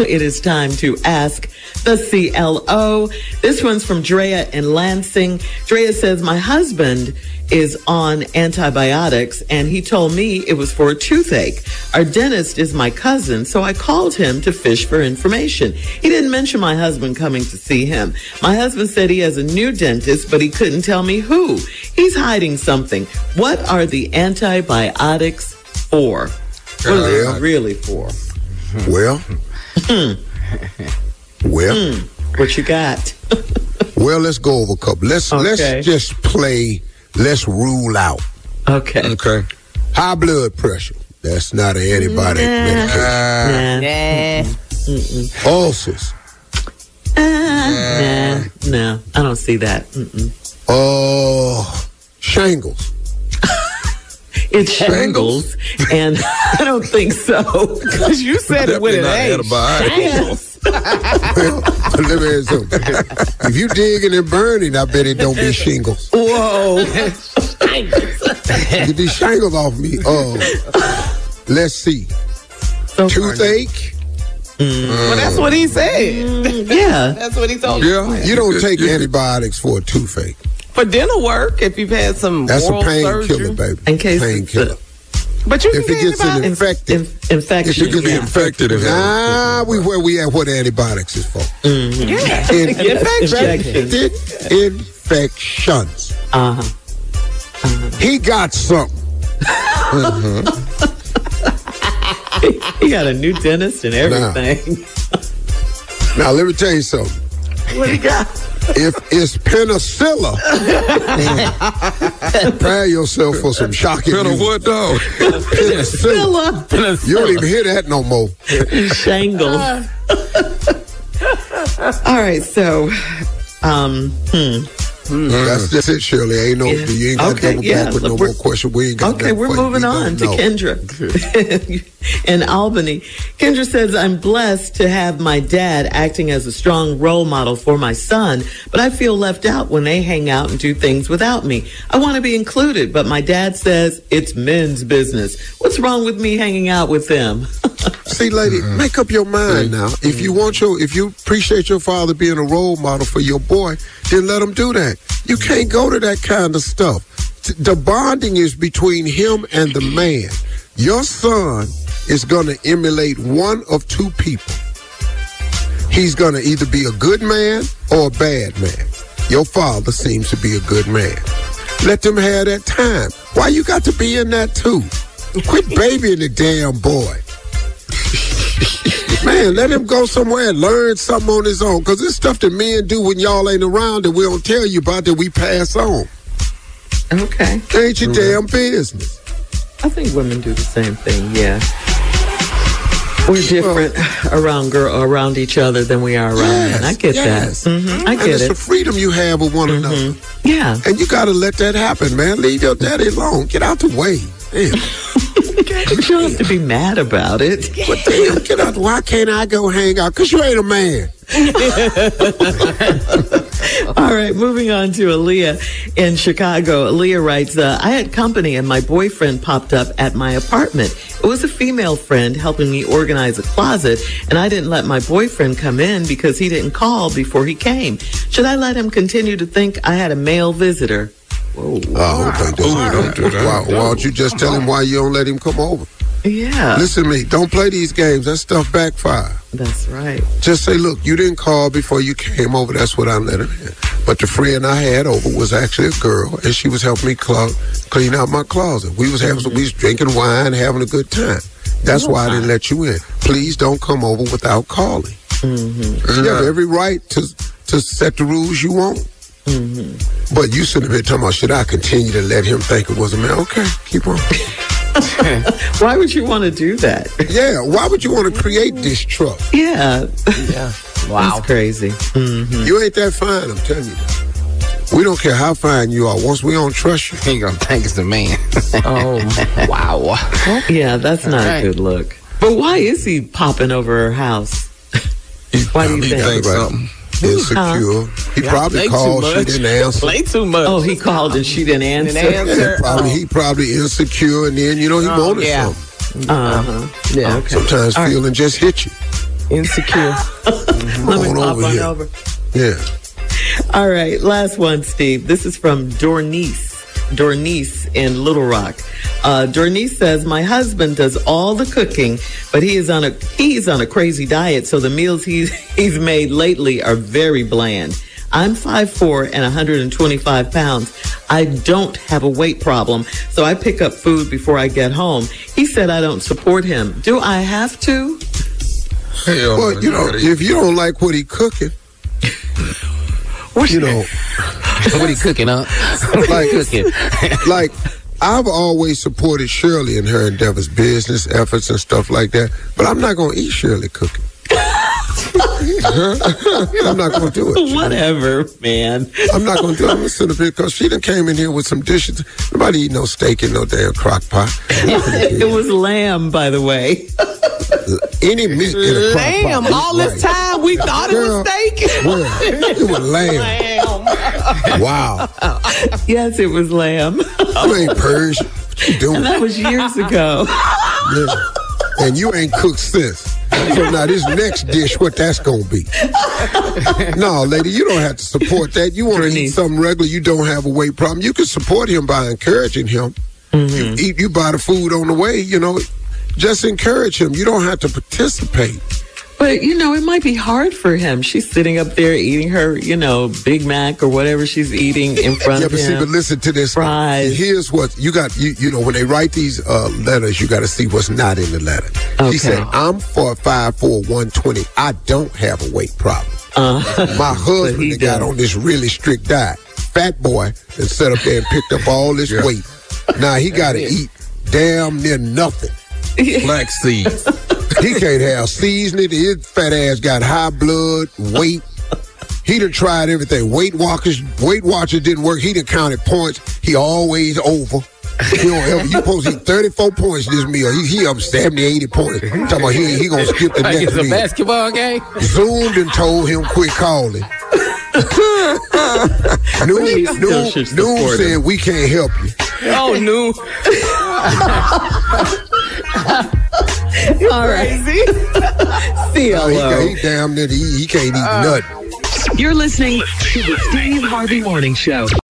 It is time to ask the CLO. This one's from Drea in Lansing. Drea says, My husband is on antibiotics and he told me it was for a toothache. Our dentist is my cousin, so I called him to fish for information. He didn't mention my husband coming to see him. My husband said he has a new dentist, but he couldn't tell me who. He's hiding something. What are the antibiotics for? What are they really for? Well, well, hmm. What you got? well. Let's go over a couple. Let's Okay. let's just play. Let's rule out Okay. Okay. high blood pressure. That's not an antibiotic medication. Nah. Ulcers. Uh, nah, no, I don't see that. Mm-mm. Oh, shingles. It's shingles, and I don't think so. Because you said it with an A. Yes. Well, let me ask you. If you digging and burning, I bet it don't be shingles. Whoa. Get these shingles off me. Oh, let's see. Toothache. Well, that's what he said. Mm, yeah. That's what he told me. Yeah. You don't take antibiotics for a toothache. For dental work, if you've had some That's a oral painkiller, surgery. baby. In case painkiller. But you If can it get gets an infected, Inf- infection. if it gets yeah. infected in Nah, we where we at? What antibiotics is for? Yeah. In- Injections. infected infections. Uh-huh. He got something. He got a new dentist and everything. Now let me tell you something. What he got? If it's penicillin, prepare yourself for some shocking Better news. what though? Penicillin. You don't even hear that no more. Shingles. All right, so, um, hmm. Mm-hmm. That's just it, Shirley. Ain't no, Yeah. you ain't got Okay, double yeah, back with look, no we're- more question. We ain't got Okay, we're for moving We on to know. Kendra in Albany. Kendra says, I'm blessed to have my dad acting as a strong role model for my son, but I feel left out when they hang out and do things without me. I want to be included, but my dad says it's men's business. What's wrong with me hanging out with them? See, lady, mm-hmm. make up your mind now. If you want your, if you appreciate your father being a role model for your boy, then let him do that. You can't go to that kind of stuff. The bonding is between him and the man. Your son is going to emulate one of two people. He's going to either be a good man or a bad man. Your father seems to be a good man. Let them have that time. Why you got to be in that too? Quit babying the damn boy. Man, let him go somewhere and learn something on his own. Because it's stuff that men do when y'all ain't around that we don't tell you about that we pass on. okay. Ain't your damn business. I think women do the same thing, yeah. We're different around girl around each other than we are around men. I get yes. that. hmm I and get it's the freedom you have with one another. Yeah. And you got to let that happen, man. Leave your daddy alone. Get out the way. Damn. You don't have to be mad about it. Damn, get out. Why can't I go hang out? Because you ain't a man. All right, moving on to Aaliyah in Chicago. Aaliyah writes, uh, I had company and my boyfriend popped up at my apartment. It was a female friend helping me organize a closet, and I didn't let my boyfriend come in because he didn't call before he came. Should I let him continue to think I had a male visitor? Oh, okay. Don't, don't do that. Why, why don't you just tell him why you don't let him come over? Yeah, Listen to me. Don't play these games. That stuff backfire. that's right. Just say, look, you didn't call before you came over. That's what I let him in. But the friend I had over was actually a girl, and she was helping me clo- clean out my closet. We was having, some, we was drinking wine, having a good time. That's why I didn't let you in. Please don't come over without calling. Mm-hmm. You have every right to to set the rules you want. But you shouldn't have been talking about should I continue to let him think it was a man? Okay, keep on. Why would you want to do that? Yeah, why would you want to create this truck? Yeah, Yeah. Wow. that's crazy. Mm-hmm. You ain't that fine, I'm telling you. that. We don't care how fine you are. Once we don't trust you, He ain't gonna think it's the man. Oh, wow. Yeah, that's not Right. a good look. But why is he popping over her house? Why do you he think? think right. something. Insecure. He probably called, she didn't answer. Play too much. Oh, he called and she didn't answer. Didn't answer. Probably he probably insecure, and then you know he Oh, wanted yeah. something. Uh-huh. Yeah. Okay. Sometimes All right. feeling just hit you. Insecure. Let me on pop over on here. over. Yeah. All right, last one, Steve. This is from Dornice. Dornice in Little Rock. Uh, Dornice says, "My husband does all the cooking, but he is on a he's on a crazy diet, so the meals he's he's made lately are very bland. I'm 5'4 and 125 pounds. I don't have a weight problem, so I pick up food before I get home. He said I don't support him. Do I have to? Hell, Well, you know, if you don't like what he cooking, what you know, what he cooking, huh? like, cooking. like I've always supported Shirley in her endeavors, business efforts and stuff like that. But I'm not going to eat Shirley cooking. I'm not going to do it. Whatever, man. I'm not going to do it. I'm going to sit up here because she done came in here with some dishes. Nobody eat no steak in no damn crock pot. It was lamb, by the way. Any meat in a crock Damn, pot. is all this time we thought it was steak. Where? It was lamb. Wow. Yes, it was lamb. You ain't Persian. What you doing? And that was years ago. Yeah. And you ain't cooked since. So now this next dish, what that's gonna be? no, lady, you don't have to support that. You want to eat something regular. You don't have a weight problem. You can support him by encouraging him. You mm-hmm. eat, you buy the food on the way. You know, just encourage him. You don't have to participate. But, you know, it might be hard for him. She's sitting up there eating her, you know, Big Mac or whatever she's eating in front Yeah, of but see, him. but listen to this. Fries. Here's what you got. You you know when they write these uh, letters, you got to see what's not in the letter. Okay. She said, "I'm for five four one twenty. I don't have a weight problem. My husband he got on this really strict diet. Fat boy and sat up there and picked up all this weight. Now he got to eat damn near nothing. Black seeds. He can't have seasoning. His fat ass got high blood, weight. He done tried everything. Weight Watchers, Weight Watchers didn't work. He done counted points. He always over. He don't ever, you supposed to eat 34 points this meal. He, he up 70, 80 points. I'm Talking about he, he gonna skip the Like next it's a basketball game. Zoomed and told him quit calling. Noom, He still Noom, Noom said him. we can't help you. Oh, no. All right. CLO. Oh, he, he damn near he, he can't eat uh, nothing. You're listening to the Steve Harvey Morning Show.